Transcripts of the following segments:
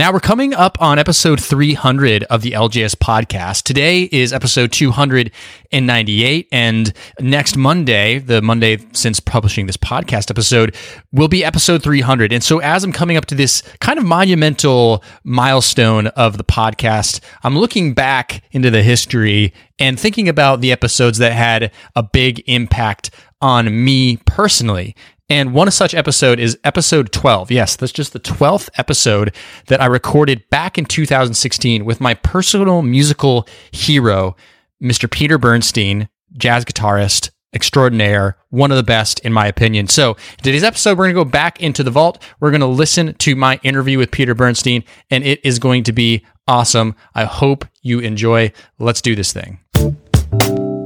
Now we're coming up on episode 300 of the LJS podcast. Today is episode 298 and next Monday, the Monday since publishing this podcast episode, will be episode 300. And so as I'm coming up to this kind of monumental milestone of the podcast, I'm looking back into the history and thinking about the episodes that had a big impact on me personally. And one such episode is episode 12. Yes, that's just the 12th episode that I recorded back in 2016 with my personal musical hero, Mr. Peter Bernstein, jazz guitarist extraordinaire, one of the best in my opinion. So, today's episode, we're going to go back into the vault. We're going to listen to my interview with Peter Bernstein, and it is going to be awesome. I hope you enjoy. Let's do this thing.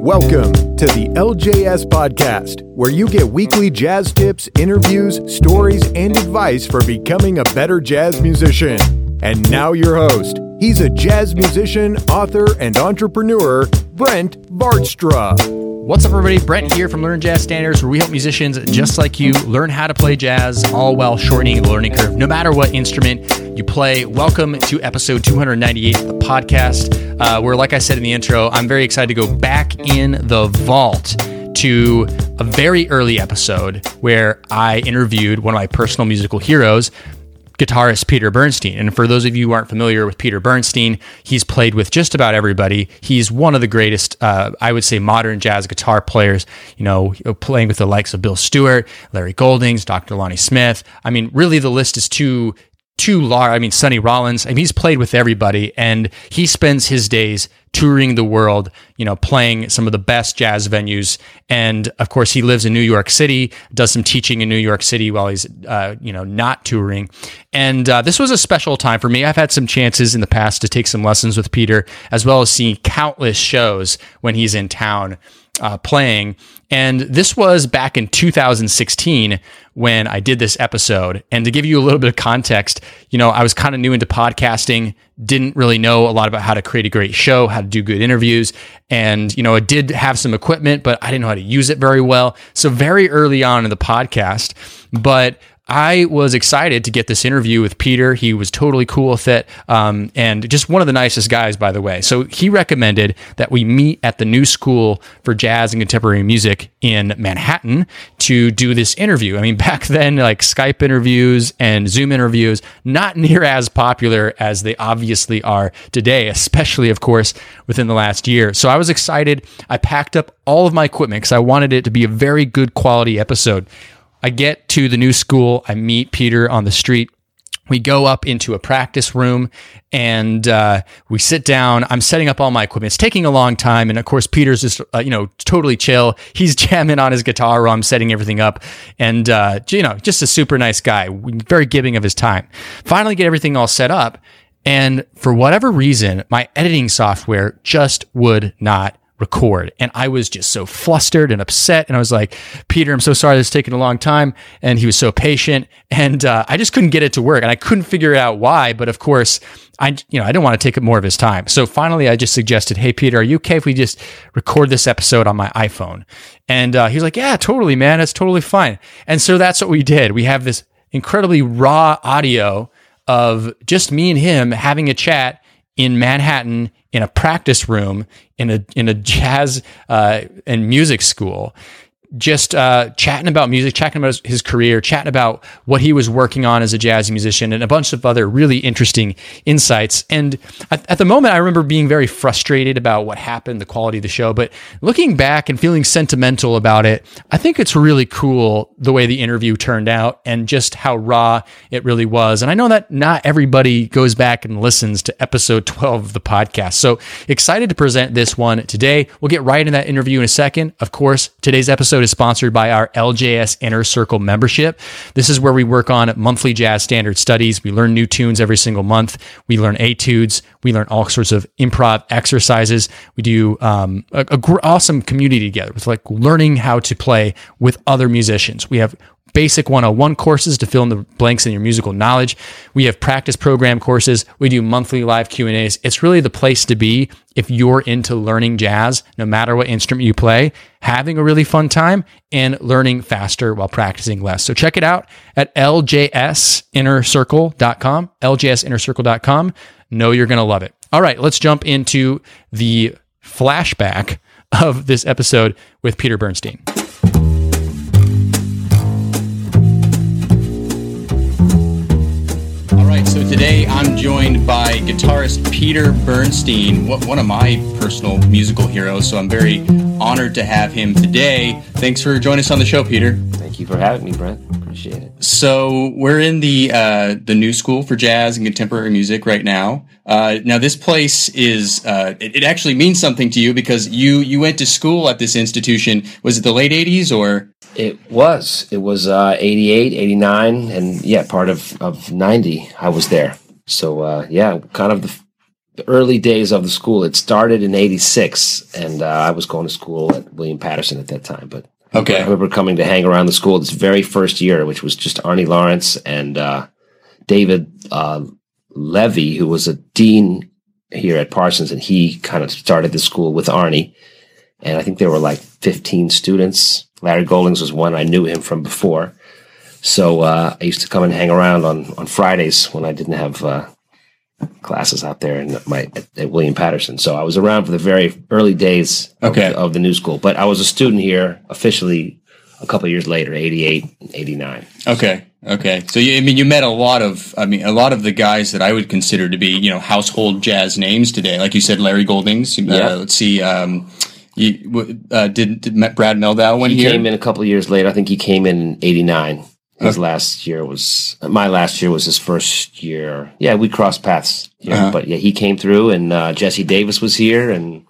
Welcome to the LJS Podcast, where you get weekly jazz tips, interviews, stories, and advice for becoming a better jazz musician. And now, your host. He's a jazz musician, author, and entrepreneur, Brent Vaartstra. What's up, everybody? Brent here from Learn Jazz Standards, where we help musicians just like you learn how to play jazz, all while shortening the learning curve, no matter what instrument you play. Welcome to episode 298 of the podcast, uh, where, like I said in the intro, I'm very excited to go back in the vault to a very early episode where I interviewed one of my personal musical heroes, guitarist Peter Bernstein. And for those of you who aren't familiar with Peter Bernstein, he's played with just about everybody. He's one of the greatest, uh, I would say, modern jazz guitar players, you know, playing with the likes of Bill Stewart, Larry Goldings, Dr. Lonnie Smith. I mean, really, the list is too too large. I mean, Sonny Rollins. I mean, he's played with everybody, and he spends his days touring the world, you know, playing some of the best jazz venues. And of course, he lives in New York City, does some teaching in New York City while he's, uh, you know, not touring. And uh, this was a special time for me. I've had some chances in the past to take some lessons with Peter, as well as seeing countless shows when he's in town uh, playing. And this was back in 2016 when I did this episode. And to give you a little bit of context, you know, I was kind of new into podcasting, didn't really know a lot about how to create a great show, how to do good interviews. And, you know, I did have some equipment, but I didn't know how to use it very well. So very early on in the podcast, but I was excited to get this interview with Peter. He was totally cool with it, um, and just one of the nicest guys, by the way. So he recommended that we meet at the New School for Jazz and Contemporary Music in Manhattan to do this interview. I mean, back then, like Skype interviews and Zoom interviews, not near as popular as they obviously are today, especially, of course, within the last year. So I was excited. I packed up all of my equipment because I wanted it to be a very good quality episode. I get to the new school. I meet Peter on the street. We go up into a practice room and uh, we sit down. I'm setting up all my equipment. It's taking a long time, and of course, Peter's just uh, you know totally chill. He's jamming on his guitar while I'm setting everything up, and uh, you know just a super nice guy, very giving of his time. Finally, get everything all set up, and for whatever reason, my editing software just would not record. And I was just so flustered and upset. And I was like, Peter, I'm so sorry this is taking a long time. And he was so patient. And uh, I just couldn't get it to work. And I couldn't figure out why. But of course, I, you know, I didn't want to take up more of his time. So finally, I just suggested, Hey, Peter, are you okay if we just record this episode on my iPhone? And uh, he was like, Yeah, totally, man. It's totally fine. And so that's what we did. We have this incredibly raw audio of just me and him having a chat in Manhattan in a practice room in a in a jazz uh, and music school just uh, chatting about music, chatting about his career, chatting about what he was working on as a jazz musician, and a bunch of other really interesting insights. And at, at, the moment, I remember being very frustrated about what happened, the quality of the show. But looking back and feeling sentimental about it, I think it's really cool the way the interview turned out and just how raw it really was. And I know that not everybody goes back and listens to episode 12 of the podcast. So excited to present this one today. We'll get right in that interview in a second. Of course, today's episode is sponsored by our LJS Inner Circle membership. This is where we work on monthly jazz standard studies. We learn new tunes every single month. We learn etudes. We learn all sorts of improv exercises. We do um, a, a gr- awesome community together with like learning how to play with other musicians. We have basic 101 courses to fill in the blanks in your musical knowledge. We have practice program courses. We do monthly live Q&As. It's really the place to be if you're into learning jazz, no matter what instrument you play, having a really fun time and learning faster while practicing less. So check it out at ljsinnercircle.com, ljsinnercircle.com. Know you're going to love it. All right, let's jump into the flashback of this episode with Peter Bernstein. So today I'm joined by guitarist Peter Bernstein, one of my personal musical heroes. So I'm very honored to have him today. Thanks for joining us on the show, Peter. Thank you for having me, Brent. Appreciate it. So we're in the uh, the new school for jazz and contemporary music right now. Uh, now this place is uh, it, it, actually means something to you because you you went to school at this institution. Was it the late '80s or? It was. It was uh, 88, 89, and yeah, part of, of 90. I was there. So uh, yeah, kind of the, the, early days of the school. It started in 86, and uh, I was going to school at William Paterson at that time. But okay. I remember coming to hang around the school this very first year, which was just Arnie Lawrence and uh, David uh, Levy, who was a dean here at Parsons, and he kind of started the school with Arnie. And I think there were like 15 students Larry Goldings was one. I knew him from before. So uh, I used to come and hang around on, on Fridays when I didn't have uh, classes out there in my at, William Paterson. So I was around for the very early days okay. of, of, the new school. But I was a student here officially a couple years later, 88, 89. Okay. Okay. So you, I mean, you met a lot of, I mean, a lot of the guys that I would consider to be, you know, household jazz names today. Like you said, Larry Goldings. Uh, yeah. Let's see. Um, you, uh, did, did Brad Mehldau when he here? came in a couple years later. I think he came in '89. His last year was my last year was his first year. Yeah, we crossed paths. Uh-huh. But yeah, he came through, and uh, Jesse Davis was here, and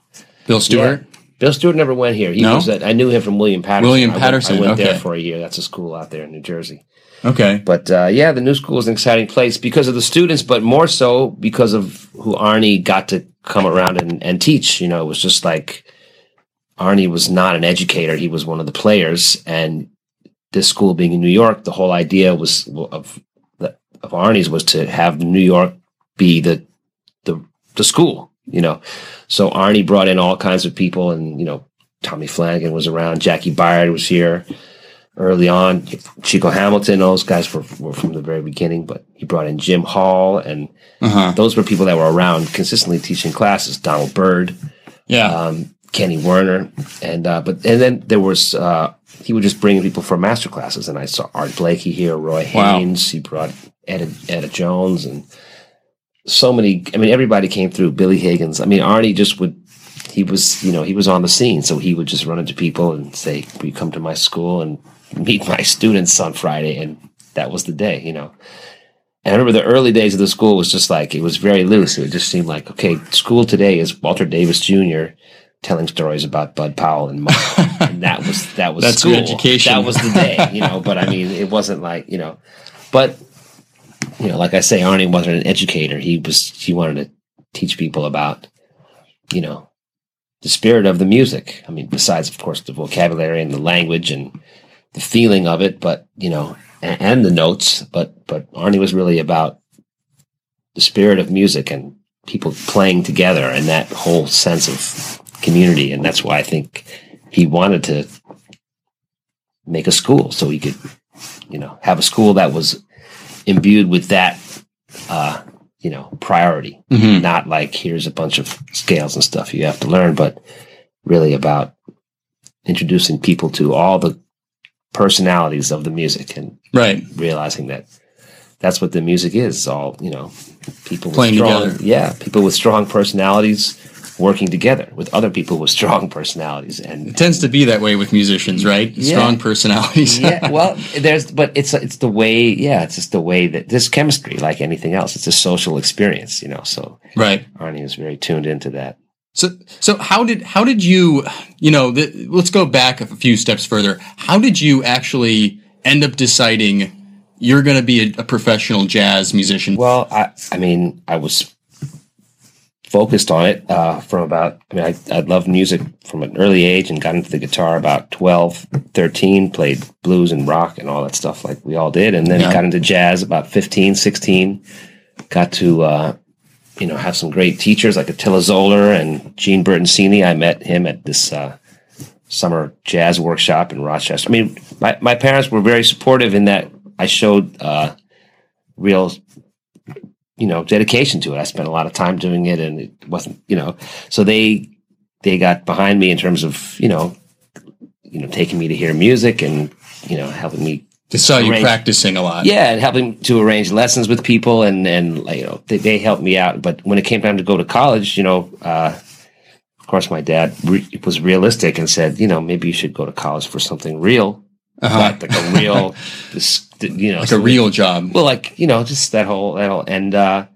Bill Stewart. Yeah, Bill Stewart never went here. He no? was. At, I knew him from William Paterson. William Paterson. I went, I went okay. there for a year. That's a school out there in New Jersey. Okay. But uh, yeah, the new school is an exciting place because of the students, but more so because of who Arnie got to come around and, and teach. You know, it was just like Arnie was not an educator; he was one of the players. And this school being in New York, the whole idea was of of Arnie's was to have New York be the the the school. You know, so Arnie brought in all kinds of people, and you know, Tommy Flanagan was around, Jaki Byard was here early on. Chico Hamilton, those guys were, were from the very beginning, but he brought in Jim Hall, and uh-huh. those were people that were around consistently teaching classes. Donald Byrd, yeah, um, Kenny Werner, and uh, but and then there was uh, he would just bring people for master classes, and I saw Art Blakey here, Roy wow. Haynes, he brought Etta, Etta Jones, and so many. I mean, everybody came through. Billy Higgins. I mean, Arnie just would. He was, you know, he was on the scene, so he would just run into people and say, "Will you come to my school and meet my students on Friday?" And that was the day, you know. And I remember the early days of the school was just like it was very loose. It just seemed like okay, school today is Walter Davis Jr telling stories about Bud Powell and Mike. and that was that was That's school. education. That was the day, you know. But I mean, it wasn't like you know. But you know, like I say, Arnie wasn't an educator. He was. He wanted to teach people about, you know, the spirit of the music. I mean, besides, of course, the vocabulary and the language and the feeling of it, but you know, and, and the notes. But but Arnie was really about the spirit of music and people playing together and that whole sense of community. And that's why I think he wanted to make a school so he could, you know, have a school that was imbued with that, uh, you know, priority. Mm-hmm. Not like here's a bunch of scales and stuff you have to learn, but really about introducing people to all the personalities of the music and right realizing that that's what the music is all you know people playing strong, together yeah people with strong personalities working together with other people with strong personalities and it tends to be that way with musicians right yeah. strong personalities yeah well there's but it's it's the way yeah it's just the way that this chemistry like anything else it's a social experience you know so right arnie is very tuned into that So, so how did how did you, you know, the, let's go back a few steps further. How did you actually end up deciding you're going to be a, a, professional jazz musician? Well, I, I mean, I was focused on it uh, from about, I mean, I, I loved music from an early age and got into the guitar about 12, 13, played blues and rock and all that stuff like we all did. And then yeah. got into jazz about 15, 16, got to, uh, you know, have some great teachers like Attila Zoller and Gene Bertoncini. I met him at this uh, summer jazz workshop in Rochester. I mean, my, my parents were very supportive in that I showed uh, real, you know, dedication to it. I spent a lot of time doing it, and it wasn't, you know, so they they got behind me in terms of, you know, you know, taking me to hear music and you know, helping me they saw you practicing a lot. Yeah, and helping to arrange lessons with people, and and you know they, they helped me out. But when it came time to go to college, you know, uh, of course, my dad re- was realistic and said, you know, maybe you should go to college for something real, uh-huh. like a real, this, you know, like a real job. Well, like you know, just that whole that whole and. uh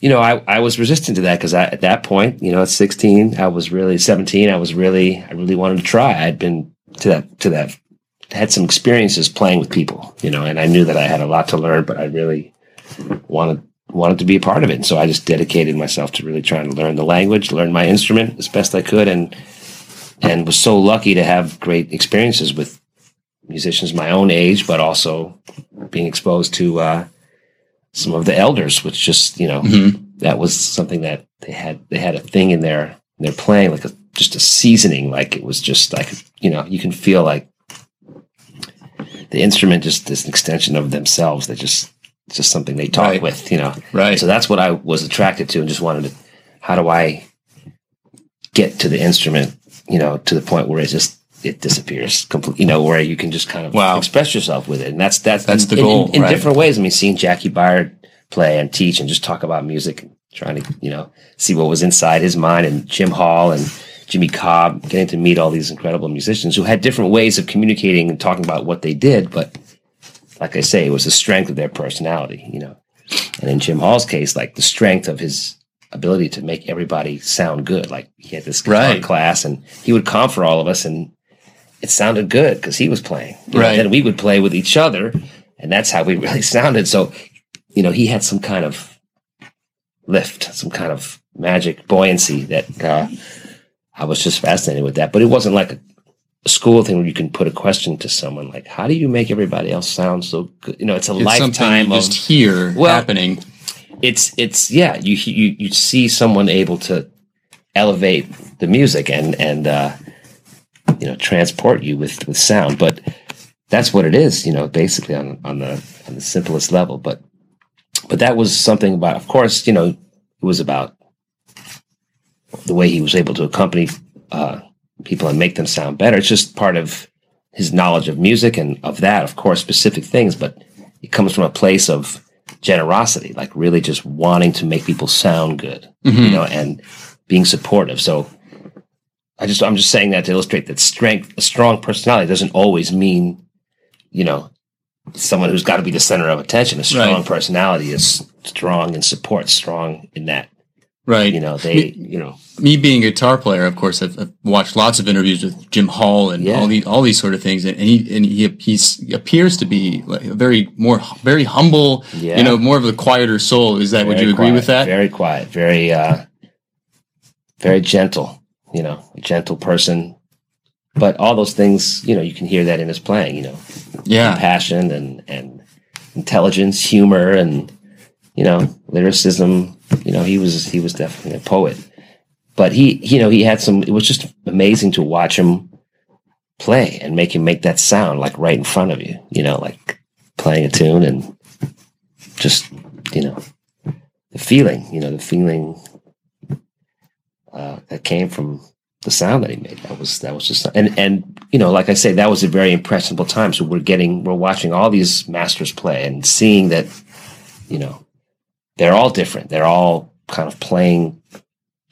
you know, I, I was resistant to that because at that point, you know, at 16, I was really 17. I was really, I really wanted to try. I'd been to that, to that had some experiences playing with people, you know, and I knew that I had a lot to learn, but I really wanted wanted to be a part of it. And so I just dedicated myself to really trying to learn the language, learn my instrument as best I could, and and was so lucky to have great experiences with musicians my own age, but also being exposed to uh, some of the elders, which just you know mm-hmm. that was something that they had they had a thing in their their playing like a, just a seasoning, like it was just like you know you can feel like the instrument just is an extension of themselves. They just it's just something they talk right. with, you know. Right. So that's what I was attracted to, and just wanted to. How do I get to the instrument, you know, to the point where it just it disappears completely, you know, where you can just kind of wow. express yourself with it, and that's that's that's in, the goal in, in right. different ways. I mean, seeing Jaki Byard play and teach and just talk about music, trying to you know see what was inside his mind, and Jim Hall and Jimmy Cobb, getting to meet all these incredible musicians who had different ways of communicating and talking about what they did, but like I say, it was the strength of their personality, you know. And in Jim Hall's case, like the strength of his ability to make everybody sound good. Like he had this guitar right. class and he would comp for all of us and it sounded good because he was playing. You right. then we would play with each other and that's how we really sounded. So, you know, he had some kind of lift, some kind of magic buoyancy that uh, I was just fascinated with that. But it wasn't like a, a, school thing where you can put a question to someone like, "How do you make everybody else sound so good?" You know, it's a it's lifetime of just hear well, happening. It's it's yeah. You you you see someone able to elevate the music and and uh, you know transport you with with sound, but that's what it is. You know, basically on on the on the simplest level, but. But that was something about, of course, you know, it was about the way he was able to accompany uh, people and make them sound better. It's just part of his knowledge of music and of that, of course, specific things, but it comes from a place of generosity, like really just wanting to make people sound good, mm-hmm. you know, and being supportive. So I just, I'm just saying that to illustrate that strength, a strong personality doesn't always mean, you know, someone who's got to be the center of attention. A strong right. personality is strong in support, strong in that Right. You know, they, me, you know, me being a guitar player, of course, I've, I've watched lots of interviews with Jim Hall and yeah. all these, all these sort of things. And, and he, and he, he's, he appears to be like a very more, very humble, yeah. you know, more of a quieter soul. Is that, very would you agree quiet, with that? Very quiet, very, uh, very gentle, you know, a gentle person. But all those things, you know, you can hear that in his playing, you know, yeah, passion and, and intelligence, humor, and, you know, lyricism, you know, he was he was definitely a poet. But he, you know, he had some. It was just amazing to watch him play and make him make that sound like right in front of you. You know, like playing a tune and just you know the feeling. You know, the feeling uh, that came from the sound that he made. That was that was just and and you know, like I say, that was a very impressionable time. So we're getting we're watching all these masters play and seeing that, you know, they're all different. They're all kind of playing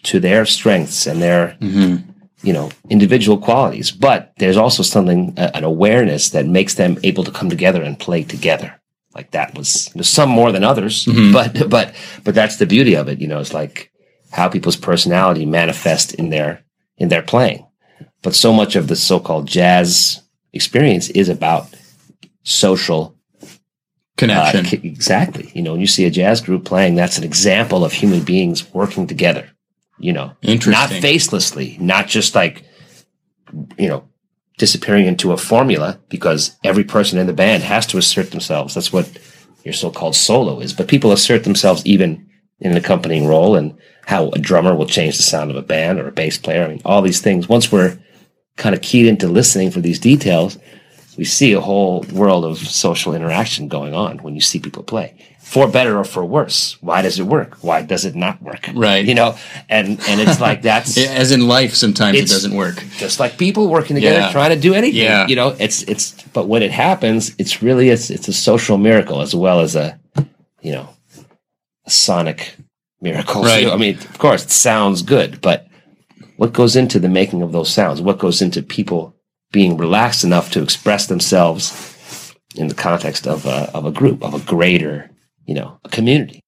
to their strengths and their mm-hmm. you know individual qualities. But there's also something an awareness that makes them able to come together and play together. Like that was some more than others, mm-hmm. but but but that's the beauty of it. You know, it's like how people's personality manifest in their in their playing. But so much of the so-called jazz experience is about social connection. uh, exactly. You know, when you see a jazz group playing, that's an example of human beings working together. You know, not facelessly, not just like, you know, disappearing into a formula because every person in the band has to assert themselves. That's what your so-called solo is. But people assert themselves even in an accompanying role and how a drummer will change the sound of a band or a bass player. I mean, all these things. Once we're kind of keyed into listening for these details, we see a whole world of social interaction going on when you see people play for better or for worse why does it work why does it not work Right. you know and and it's like that's As in life, sometimes it doesn't work. just like people working together Yeah. trying to do anything Yeah. you know it's it's but when it happens it's really it's it's a social miracle as well as a you know a sonic miracle Right. i mean of course it sounds good but what goes into the making of those sounds? What goes into people being relaxed enough to express themselves in the context of a, of a group of a greater you know a community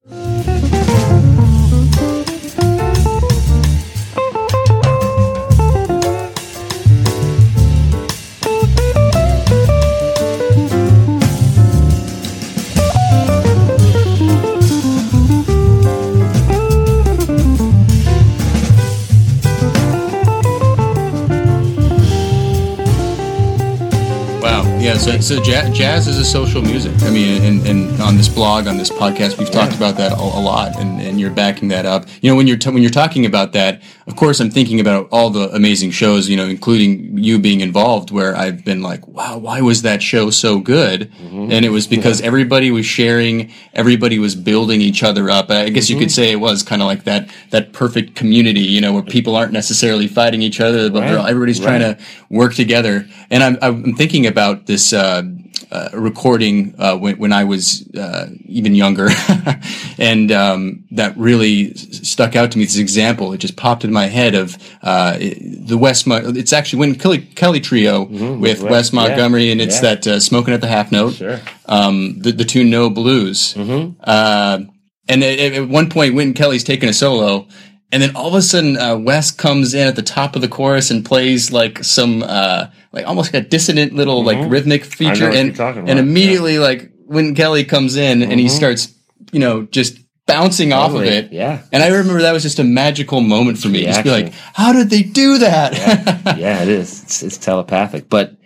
Yeah. So, so jazz, jazz is a social music. I mean, and, and on this blog, on this podcast, we've talked about that a, a lot, and, and you're backing that up. You know, when you're t- when you're talking about that, of course, I'm thinking about all the amazing shows. You know, including you being involved, where I've been like, wow, why was that show so good? Mm-hmm. And it was because everybody was sharing, everybody was building each other up. I guess you could mm-hmm. say it was kind of like that that perfect community. You know, where people aren't necessarily fighting each other, but Right. everybody's trying to work together. And I'm, I'm thinking about this uh, uh, recording uh, when, when I was uh, even younger, and um, that really stuck out to me. This example, it just popped in my head of uh, it- the Wes. Mo- it's actually Wynton Kelly, Kelly Trio with Mm-hmm. Wes- Wes yeah, Montgomery, and it's yeah. that uh, "Smoking at the Half Note." Sure. Um, the, the tune "No Blues." Mm-hmm. Uh, and at, at one point, Wynton Kelly's taking a solo, and then all of a sudden, uh, Wes comes in at the top of the chorus and plays like some, uh, like almost like a dissonant little like mm-hmm. rhythmic feature, and and immediately like Wynton Kelly comes in and he mm-hmm. starts, you know, just bouncing off of it. yeah. And I remember that was just a magical moment for me. Just be like, how did they do that? yeah, it is. It's, it's telepathic, but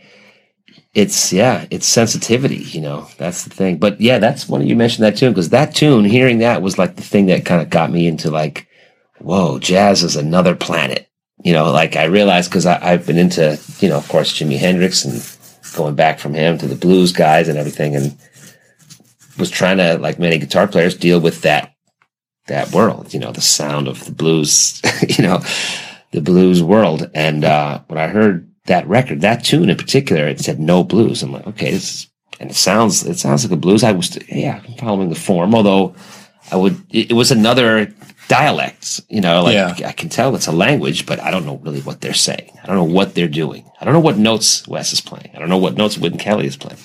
it's yeah, it's sensitivity. You know, that's the thing. But yeah, that's when you mentioned that tune because that tune, hearing that was like the thing that kind of got me into like, whoa, jazz is another planet. You know, like I realized because I've been into you know, of course, Jimi Hendrix and going back from him to the blues guys and everything, and was trying to like many guitar players deal with that that world. You know, the sound of the blues. you know the blues world. And uh, when I heard that record, that tune in particular, it said no blues. I'm like, okay, this is, and it sounds it sounds like a blues. I was yeah, I'm following the form, although I would it, it was another dialect. You know, like Yeah. I can tell it's a language, but I don't know really what they're saying. I don't know what they're doing. I don't know what notes Wes is playing. I don't know what notes Wynton Kelly is playing.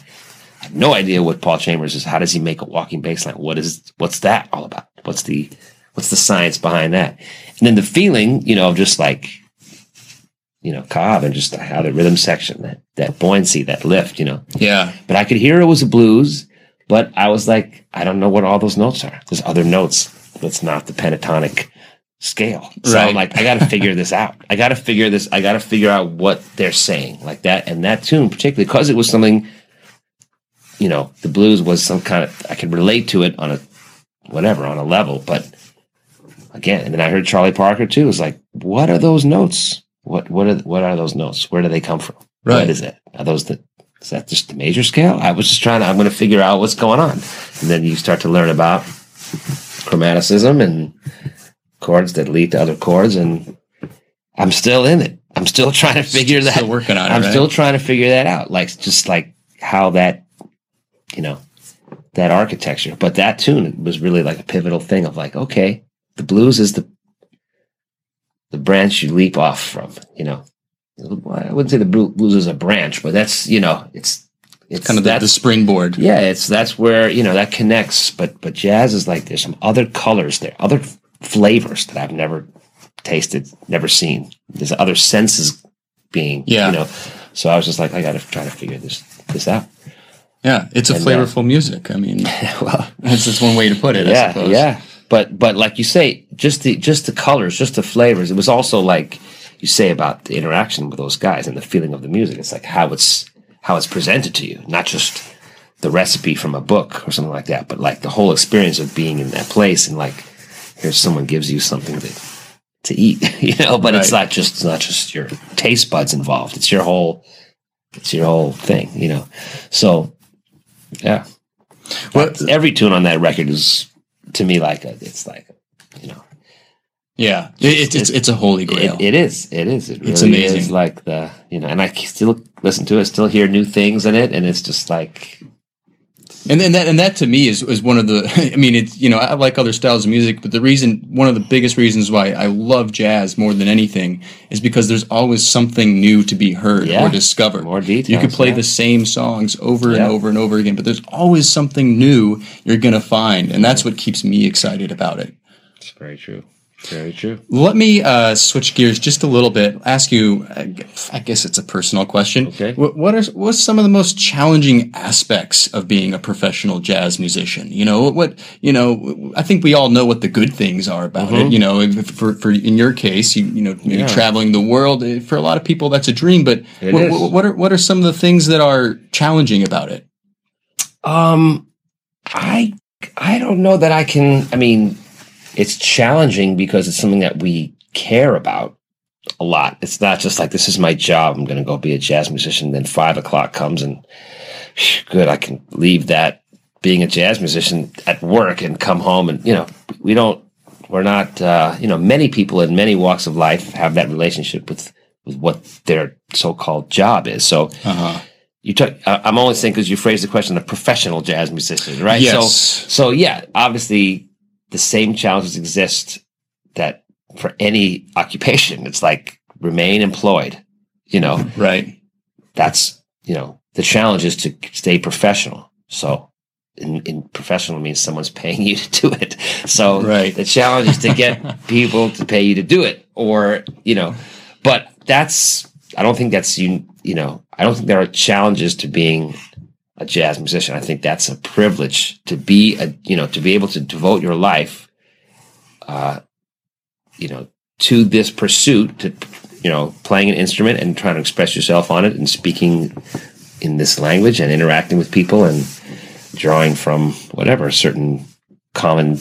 I have no idea what Paul Chambers is. How does he make a walking bass line? What is what's that all about? What's the what's the science behind that? And then the feeling, you know, of just like, you know, Cobb and just how the rhythm section, that that buoyancy, that lift, you know. yeah. But I could hear it was a blues, but I was like, I don't know what all those notes are. There's other notes. That's not the pentatonic scale. So Right. I'm like, I got to figure this out. I got to figure this. I got to figure out what they're saying, like that. And that tune, particularly because it was something, you know, the blues was some kind of. I could relate to it on a whatever on a level, but again, and then I heard Charlie Parker too. It's like, what are those notes? What what are what are those notes? Where do they come from? Right. What is it? Are those the is that just the major scale? I was just trying to. I'm going to figure out what's going on, and then you start to learn about chromaticism and chords that lead to other chords, and I'm still in it. I'm still trying to figure that. Still working on it, I'm right? still trying to figure that out. Like just like how that, you know, that architecture. But that tune was really like a pivotal thing of like, okay, the blues is the the branch you leap off from. You know, I wouldn't say the blues is a branch, but that's you know, it's it's Kind of the, the springboard. yeah, it's that's where you know that connects. But but jazz is like there's some other colors there, other flavors that I've never tasted, never seen. There's other senses being, Yeah. you know. So I was just like, I got to try to figure this this out. Yeah, it's a And, uh, flavorful music. I mean, well, that's just one way to put it. I yeah, suppose. yeah. But but like you say, just the just the colors, just the flavors. It was also like you say about the interaction with those guys and the feeling of the music. It's like how it's how it's presented to you, not just the recipe from a book or something like that, but like the whole experience of being in that place and like here's someone gives you something to to eat, you know. But it's not just it's not just your taste buds involved. It's your whole it's your whole thing, you know. So yeah. Well, But every tune on that record is to me like a, it's like you know yeah, it, it's it's it's a holy grail. it, it is it is it really It's amazing. is like the you know and I still listen to it still hear new things in it and it's just like And then that and that to me is is one of the I mean it's you know I like other styles of music but the reason one of the biggest reasons why I love jazz more than anything is because there's always something new to be heard Yeah. or discovered. More details, You could play yeah. the same songs over and over and over again, but there's always something new you're going to find and that's what keeps me excited about it. it's very true very true Let me uh, switch gears just a little bit. Ask you, I guess it's a personal question. Okay. What, what are what's some of the most challenging aspects of being a professional jazz musician? You know what? You know, I think we all know what the good things are about it. You know, if- for for in your case, you you know, maybe Mm-hmm. Yeah. traveling the world eh, for a lot of people that's a dream. But what, what, what are what are some of the things that are challenging about it? um I I don't know that I can I mean it's challenging because it's something that we care about a lot. It's not just like this is my job. I'm going to go be a jazz musician. Then five o'clock comes and phew, good, I can leave that being a jazz musician at work and come home and you know we don't we're not uh, you know many people in many walks of life have that relationship with with what their so-called job is. So Uh huh. you took I'm only saying because you phrased the question of professional jazz musicians, right? Yes. So so yeah, obviously the same challenges exist that for any occupation. It's like remain employed. You know, Right. that's you know the challenge is to stay professional. So. In, in professional means someone's paying you to do it. So Right. the challenge is to get people to pay you to do it, or you know. But that's I don't think that's you. You know, I don't think there are challenges to being a jazz musician. I think that's a privilege to be a you know to be able to devote your life, uh, you know, to this pursuit to you know playing an instrument and trying to express yourself on it and speaking in this language and interacting with people and drawing from whatever certain common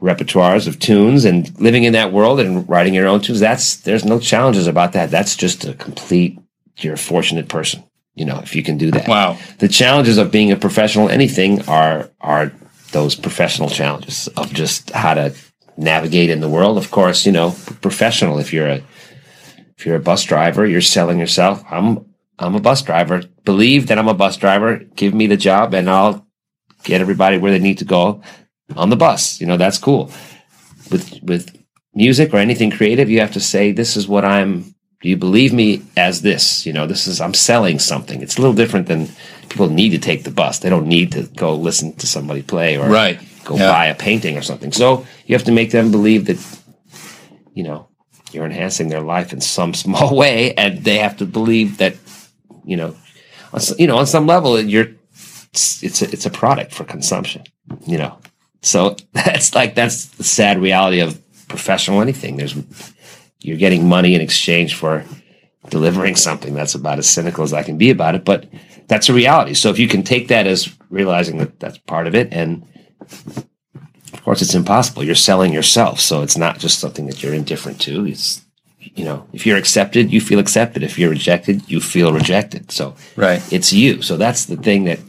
repertoires of tunes and living in that world and writing your own tunes that's there's no challenges about that that's just a complete you're a fortunate person you know if you can do that. Wow. the challenges of being a professional anything are are those professional challenges of just how to navigate in the world. Of course you know professional if you're a if you're a bus driver you're selling yourself i'm i'm a bus driver. Believe that i'm a bus driver. Give me the job and i'll get everybody where they need to go on the bus. You know that's cool. With with music or anything creative you have to say this is what i'm do you believe me as this you know this is i'm selling something. It's a little different than people need to take the bus. They don't need to go listen to somebody play or Right. go Yeah. buy a painting or something. So you have to make them believe that you know you're enhancing their life in some small way and they have to believe that you know on, you know on some level you're it's it's a, it's a product for consumption you know. So that's like that's the sad reality of professional anything. There's you're getting money in exchange for delivering something. That's about as cynical as i can be about it but that's a reality. So if you can take that as realizing that that's part of it and of course it's impossible. You're selling yourself so it's not just something that you're indifferent to. It's you know if you're accepted you feel accepted. If you're rejected you feel rejected. So Right. it's you. So that's the thing that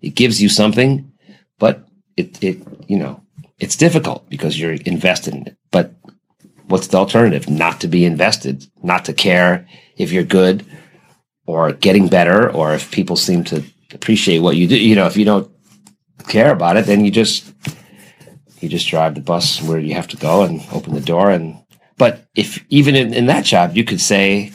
it gives you something but it it you know it's difficult because you're invested in it. But what's the alternative not to be invested not to care if you're good or getting better or if people seem to appreciate what you do you know if you don't care about it then you just you just drive the bus where you have to go and open the door and but if even in, in that job you could say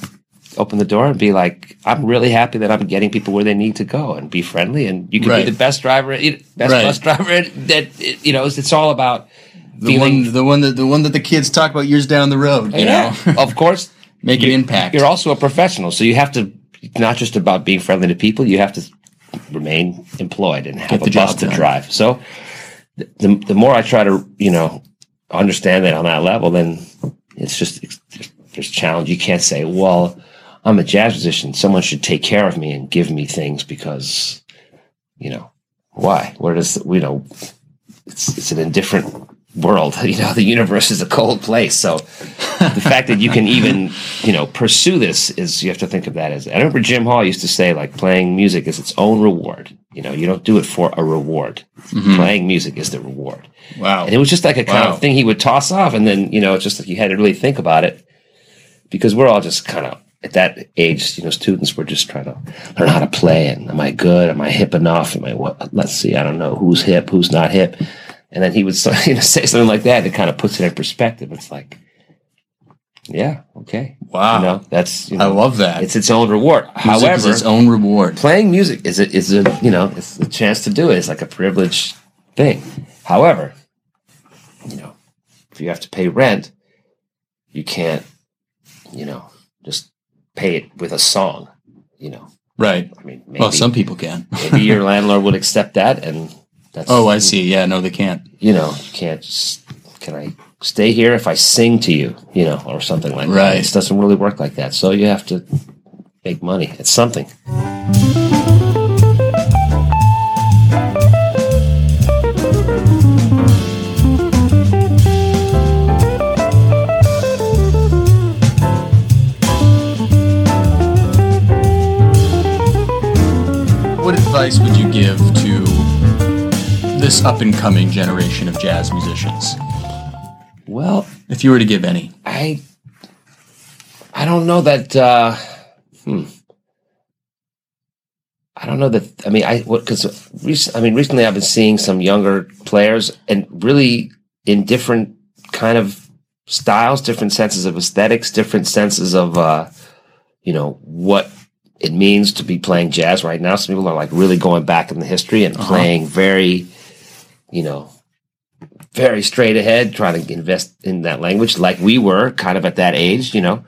open the door and be like i'm really happy that i'm getting people where they need to go and be friendly and you can Right. be the best driver best Right. bus driver that you know it's, it's all about the feeling- one, the one that the one that the kids talk about years down the road. You yeah, know, of course, make an impact. You're also a professional, so you have to it's not just about being friendly to people. You have to remain employed and have Get a job bus to drive. So the the more I try to you know understand that on that level, then it's just it's, there's challenge. You can't say, well, I'm a jazz musician. Someone should take care of me and give me things because you know why? Where does you know? It's it's an indifferent world. You know, the universe is a cold place. So the fact that you can even you know pursue this is you have to think of that as. I remember Jim Hall used to say like playing music is its own reward. You know, you don't do it for a reward. Mm-hmm. Playing music is the reward. wow. And it was just like a kind Wow. of thing he would toss off, and then you know, it's just like you had to really think about it because we're all just kind of at that age, you know, students were just trying to learn how to play. And am I good? Am I hip enough? Am I what? Let's see. I don't know who's hip, who's not hip. And then he would you know, say something like that. It kind of puts it in perspective. It's like, yeah, okay, Wow. you know, that's you I love that. it's its own reward. Music However, its own reward. playing music is a, is a you know it's a chance to do it. It's like a privileged thing. However, you know, if you have to pay rent, you can't, you know, just pay it with a song. You know, Right. I mean, maybe, Well, some people can. maybe your landlord would accept that, and that's Oh, I see. Yeah, no, they can't. You know, you can't just can I stay here if I sing to you, you know, or something like that. Right. It doesn't really work like that. So you have to make money. It's something. What advice would you give to this up and coming generation of jazz musicians? Well, If you were to give any. I I don't know that. Uh, hmm. I don't know that. I mean, I what because rec- I mean, recently I've been seeing some younger players and really in different kind of styles, different senses of aesthetics, different senses of uh, you know what it means to be playing jazz right now. Some people are like really going back in the history and playing very, you know, very straight ahead, trying to invest in that language, like we were kind of at that age, you know,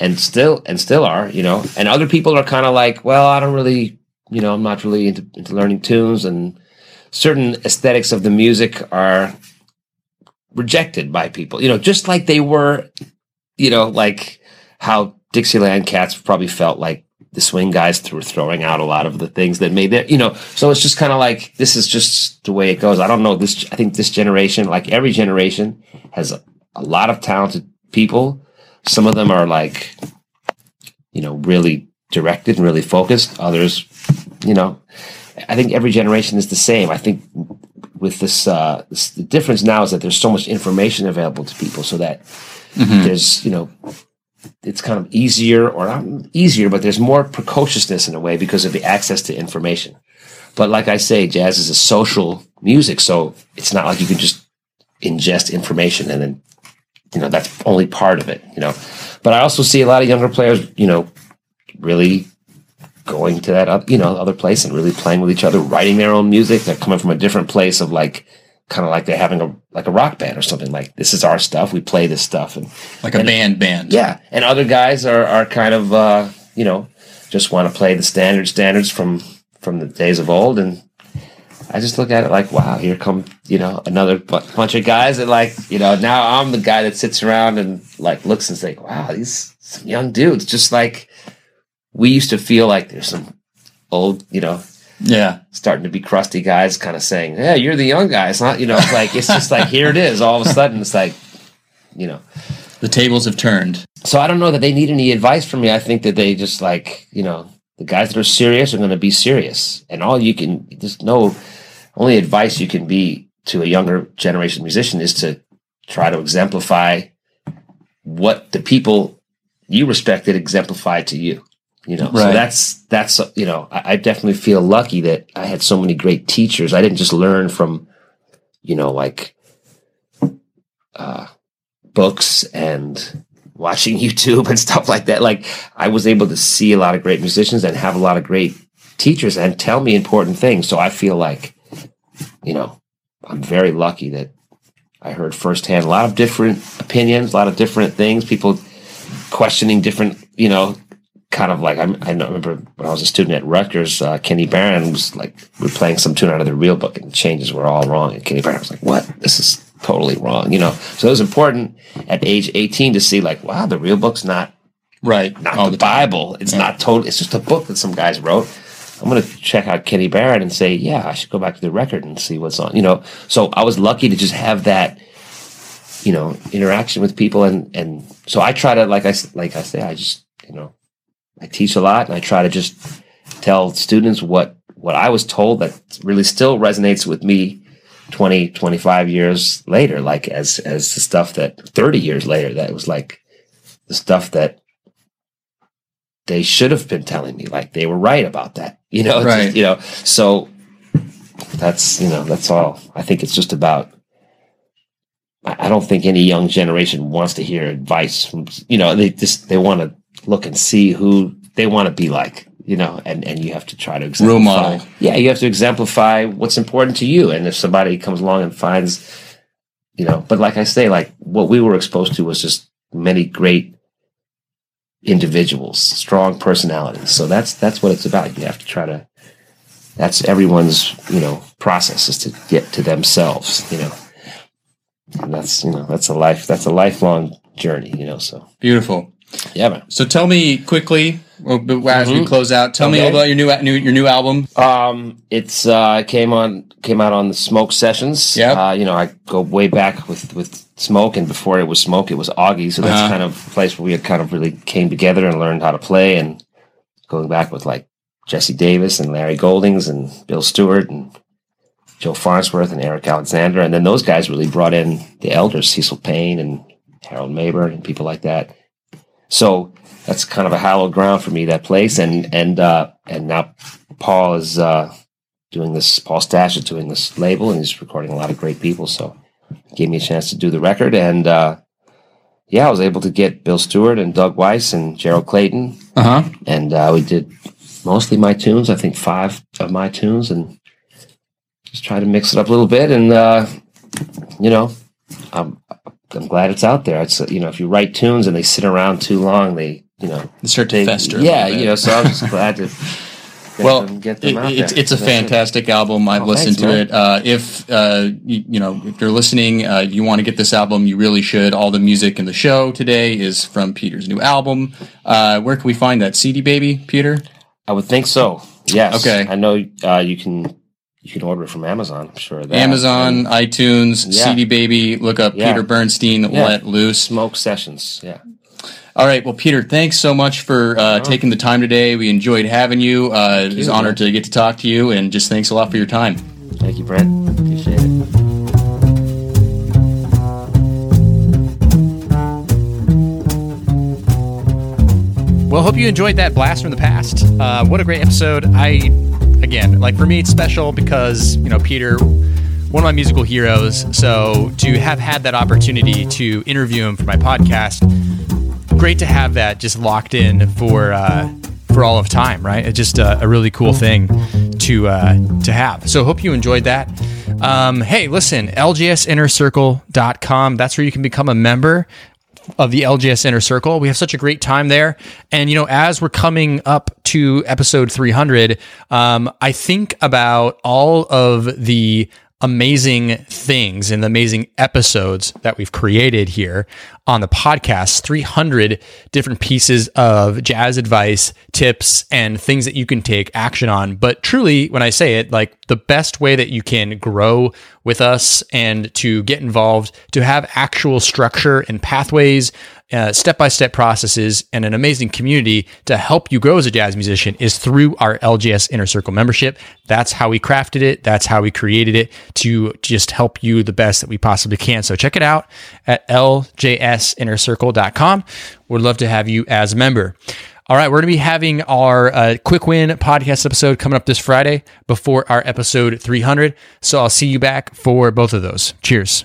and still and still are, you know. And other people are kind of like, well, I don't really, you know, I'm not really into, into learning tunes, and certain aesthetics of the music are rejected by people, you know, just like they were, you know, like how Dixieland Cats probably felt like the swing guys were throwing out a lot of the things that made their, you know, so it's just kind of like this is just the way it goes. I don't know this. I think this generation, like every generation, has a, a lot of talented people. Some of them are like, you know, really directed and really focused. Others, you know, I think every generation is the same. I think with this, uh, this the difference now is that there's so much information available to people, so that there's you know it's kind of easier or not easier, but there's more precociousness in a way because of the access to information. But like I say, jazz is a social music, so it's not like you can just ingest information and then you know that's only part of it, you know. But I also see a lot of younger players, you know, really going to that up, you know, other place and really playing with each other, writing their own music. They're coming from a different place of like kind of like they're having a like a rock band or something. Like this is our stuff. We play this stuff and Like a band band. yeah, and other guys are are kind of uh, you know just want to play the standard standards from from the days of old, and I just look at it like, wow, here come you know another bu- bunch of guys that like you know now I'm the guy that sits around and like looks and say, wow, these some young dudes, just like we used to feel like there's some old you know Yeah. starting to be crusty guys kind of saying, yeah, you're the young guys, not, You know, it's like it's just like here it is. All of a sudden, it's like you know. The tables have turned. So I don't know that they need any advice from me. I think that they just like, you know, the guys that are serious are going to be serious. And all you can, there's no, only advice you can be to a younger generation musician is to try to exemplify what the people you respected exemplified to you. You know, so that's, that's, you know, I, I definitely feel lucky that I had so many great teachers. I didn't just learn from, you know, like, uh, books and watching YouTube and stuff like that. Like I was able to see a lot of great musicians and have a lot of great teachers and tell me important things. So I feel like, you know, I'm very lucky that I heard firsthand a lot of different opinions, a lot of different things, people questioning different, you know, kind of like, I, I remember when I was a student at Rutgers, uh, Kenny Barron was like, we are playing some tune out of the real book and the changes were all wrong. And Kenny Barron was like, what? This is totally wrong, you know? So it was important at age 18 to see like, wow, the real book's not, right. Not the, the Bible. It's yeah. not total. It's just a book that some guys wrote. I'm going to check out Kenny Barron and say, yeah, I should go back to the record and see what's on, you know? So I was lucky to just have that, you know, interaction with people. And, and so I try to, like I, like I say, I just, you know, I teach a lot and I try to just tell students what, what I was told that really still resonates with me 20, 25 years later, like as, as the stuff that 30 years later, that was like the stuff that they should have been telling me, like they were right about that, you know, right. Just, you know, so that's, you know, that's all. I think it's just about, I don't think any young generation wants to hear advice from, you know, they just, they want to look and see who they want to be like you know and and you have to try to exemplify. role model. Yeah you have to exemplify what's important to you and if somebody comes along and finds you know but like i say like what we were exposed to was just many great individuals strong personalities. So that's that's what it's about. You have to try to that's everyone's you know process is to get to themselves you know. And that's you know that's a life that's a lifelong journey you know so. Beautiful yeah, man. So tell me quickly as mm-hmm. we close out. Tell okay. me about your new, new your new album. Um, it's uh came on came out on the Smoke Sessions. Yeah. Uh, you know, I go way back with with Smoke, and before it was Smoke, it was Augie. So that's uh-huh. kind of a place where we had kind of really came together and learned how to play. And going back with like Jesse Davis and Larry Goldings and Bill Stewart and Joe Farnsworth and Eric Alexander, and then those guys really brought in the elders, Cecil Payne and Harold Mabern and people like that so that's kind of a hallowed ground for me, that place. And and uh, and now Paul is uh, doing this. Paul Stache is doing this label, and he's recording a lot of great people. So gave me a chance to do the record, and uh, yeah, I was able to get Bill Stewart and Doug Weiss and Gerald Clayton, uh-huh. and uh, we did mostly my tunes. I think five of my tunes, and just try to mix it up a little bit. And uh, you know, I'm I'm glad it's out there. It's you know, if you write tunes and they sit around too long, they you know they start to they, fester. Yeah, you know. So I'm just glad to. well, them, get them it, it's, it's a fantastic album. I've oh, listened thanks, to man. it. Uh, if uh, you, you, know, if you're listening, uh, you want to get this album, you really should. All the music in the show today is from Peter's new album. Uh, where can we find that CD Baby, Peter? I would think so. Yes. Okay. I know uh, you can you can order it from Amazon. I'm sure. That. Amazon, and, iTunes, yeah. CD Baby. Look up yeah. Peter Bernstein. Yeah. Let loose. Smoke sessions. Yeah. All right. Well, Peter, thanks so much for uh, oh. taking the time today. We enjoyed having you. Uh, it was an honor to get to talk to you, and just thanks a lot for your time. Thank you, Brent. Appreciate it. Well, hope you enjoyed that blast from the past. Uh, what a great episode! I again, like for me, it's special because you know Peter, one of my musical heroes. So to have had that opportunity to interview him for my podcast, great to have that just locked in for uh, for all of time. Right? It's just a, a really cool thing to uh, to have. So hope you enjoyed that. Um, hey, listen, ljsinnercircle.com. That's where you can become a member of the LJS Inner Circle. We have such a great time there. And, you know, as we're coming up to episode 300, um, I think about all of the amazing things and the amazing episodes that we've created here on the podcast 300 different pieces of jazz advice, tips, and things that you can take action on. But truly, when I say it, like the best way that you can grow with us and to get involved, to have actual structure and pathways step by step processes and an amazing community to help you grow as a jazz musician is through our LJS Inner Circle membership. That's how we crafted it. That's how we created it to just help you the best that we possibly can. So check it out at ljsinnercircle.com. We'd love to have you as a member. All right, we're going to be having our uh, quick win podcast episode coming up this Friday before our episode 300. So I'll see you back for both of those. Cheers.